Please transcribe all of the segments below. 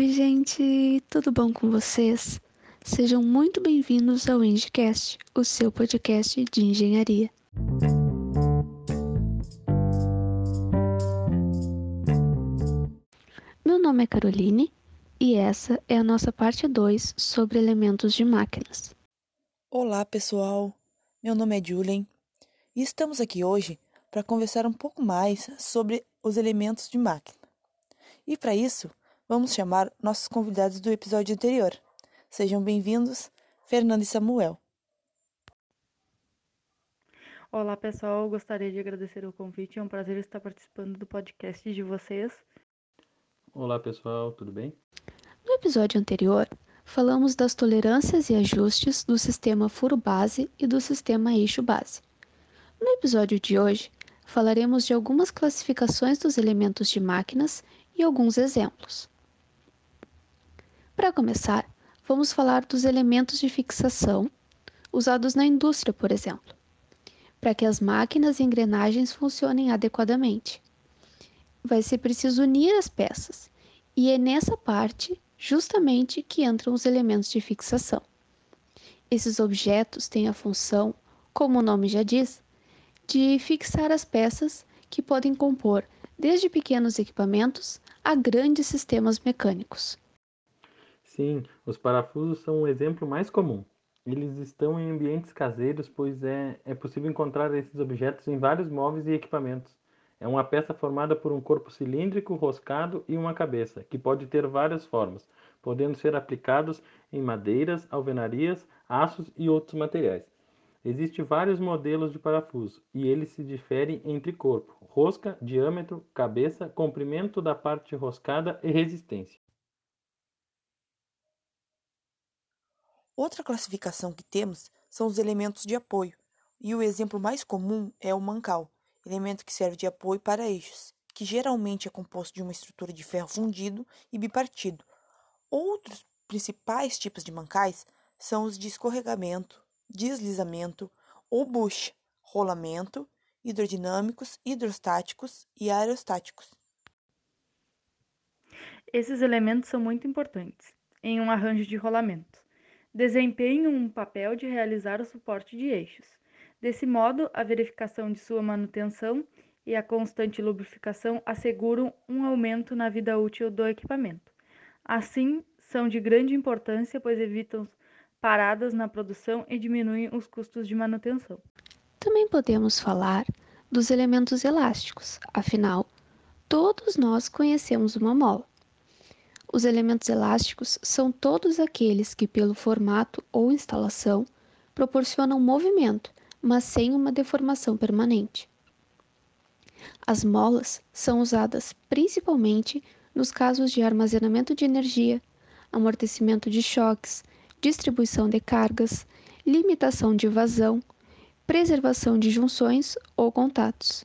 Oi, gente, tudo bom com vocês? Sejam muito bem-vindos ao Engcast, o seu podcast de engenharia. Meu nome é Caroline e essa é a nossa parte 2 sobre elementos de máquinas. Olá, pessoal. Meu nome é Julen e estamos aqui hoje para conversar um pouco mais sobre os elementos de máquina. E para isso, vamos chamar nossos convidados do episódio anterior. Sejam bem-vindos, Fernando e Samuel. Olá, pessoal. Gostaria de agradecer o convite. É um prazer estar participando do podcast de vocês. Olá, pessoal. Tudo bem? No episódio anterior, falamos das tolerâncias e ajustes do sistema furo-base e do sistema eixo-base. No episódio de hoje, falaremos de algumas classificações dos elementos de máquinas e alguns exemplos. Para começar, vamos falar dos elementos de fixação usados na indústria, por exemplo, para que as máquinas e engrenagens funcionem adequadamente. Vai ser preciso unir as peças, e é nessa parte justamente que entram os elementos de fixação. Esses objetos têm a função, como o nome já diz, de fixar as peças que podem compor desde pequenos equipamentos a grandes sistemas mecânicos. Sim, os parafusos são o exemplo mais comum. Eles estão em ambientes caseiros, pois é, é possível encontrar esses objetos em vários móveis e equipamentos. É uma peça formada por um corpo cilíndrico, roscado e uma cabeça, que pode ter várias formas, podendo ser aplicados em madeiras, alvenarias, aços e outros materiais. Existem vários modelos de parafuso e eles se diferem entre corpo, rosca, diâmetro, cabeça, comprimento da parte roscada e resistência. Outra classificação que temos são os elementos de apoio, e o exemplo mais comum é o mancal, elemento que serve de apoio para eixos, que geralmente é composto de uma estrutura de ferro fundido e bipartido. Outros principais tipos de mancais são os de escorregamento, deslizamento ou bucha, rolamento, hidrodinâmicos, hidrostáticos e aerostáticos. Esses elementos são muito importantes em um arranjo de rolamento. Desempenham um papel de realizar o suporte de eixos. Desse modo, a verificação de sua manutenção e a constante lubrificação asseguram um aumento na vida útil do equipamento. Assim, são de grande importância, pois evitam paradas na produção e diminuem os custos de manutenção. Também podemos falar dos elementos elásticos, afinal, todos nós conhecemos uma mola. Os elementos elásticos são todos aqueles que, pelo formato ou instalação, proporcionam movimento, mas sem uma deformação permanente. As molas são usadas principalmente nos casos de armazenamento de energia, amortecimento de choques, distribuição de cargas, limitação de vazão, preservação de junções ou contatos.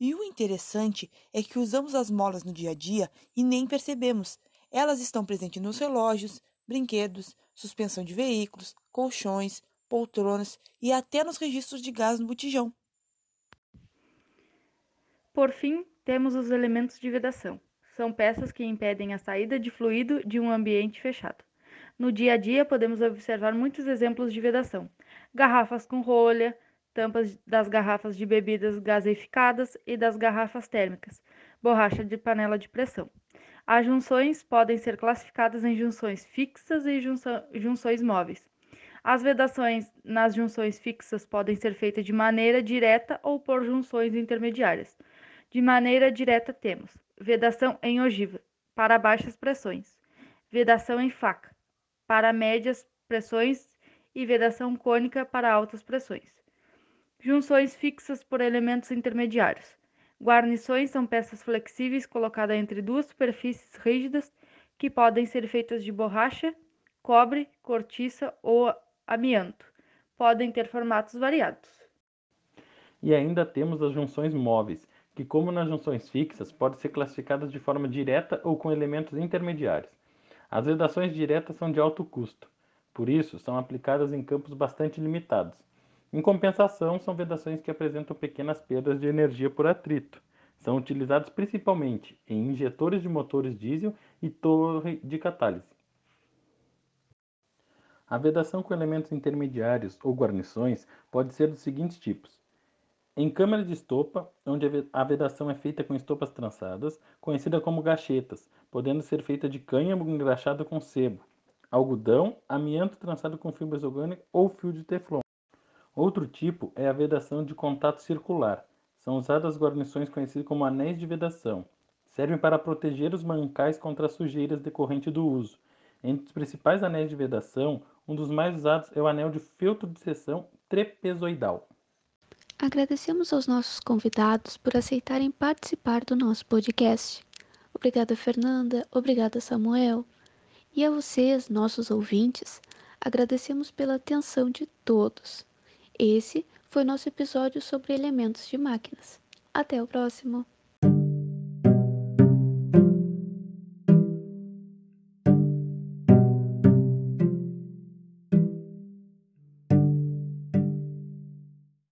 E o interessante é que usamos as molas no dia a dia e nem percebemos. Elas estão presentes nos relógios, brinquedos, suspensão de veículos, colchões, poltronas e até nos registros de gás no botijão. Por fim, temos os elementos de vedação são peças que impedem a saída de fluido de um ambiente fechado. No dia a dia, podemos observar muitos exemplos de vedação: garrafas com rolha, tampas das garrafas de bebidas gaseificadas e das garrafas térmicas, borracha de panela de pressão. As junções podem ser classificadas em junções fixas e junções móveis. As vedações nas junções fixas podem ser feitas de maneira direta ou por junções intermediárias. De maneira direta, temos vedação em ogiva, para baixas pressões, vedação em faca, para médias pressões e vedação cônica para altas pressões. Junções fixas por elementos intermediários. Guarnições são peças flexíveis colocadas entre duas superfícies rígidas que podem ser feitas de borracha, cobre, cortiça ou amianto. Podem ter formatos variados. E ainda temos as junções móveis, que, como nas junções fixas, podem ser classificadas de forma direta ou com elementos intermediários. As vedações diretas são de alto custo, por isso são aplicadas em campos bastante limitados. Em compensação, são vedações que apresentam pequenas perdas de energia por atrito, São utilizados principalmente em injetores de motores diesel e torre de catálise. A vedação com elementos intermediários ou guarnições pode ser dos seguintes tipos: em câmara de estopa, onde a vedação é feita com estopas trançadas, conhecida como gachetas, podendo ser feita de cânhamo engraxado com sebo, algodão, amianto trançado com fibras orgânicas ou fio de teflon. Outro tipo é a vedação de contato circular. São usadas guarnições conhecidas como anéis de vedação. Servem para proteger os mancais contra as sujeiras decorrentes do uso. Entre os principais anéis de vedação, um dos mais usados é o anel de feltro de seção trapezoidal. Agradecemos aos nossos convidados por aceitarem participar do nosso podcast. Obrigada, Fernanda. Obrigada, Samuel. E a vocês, nossos ouvintes, agradecemos pela atenção de todos. Esse foi nosso episódio sobre elementos de máquinas. Até o próximo!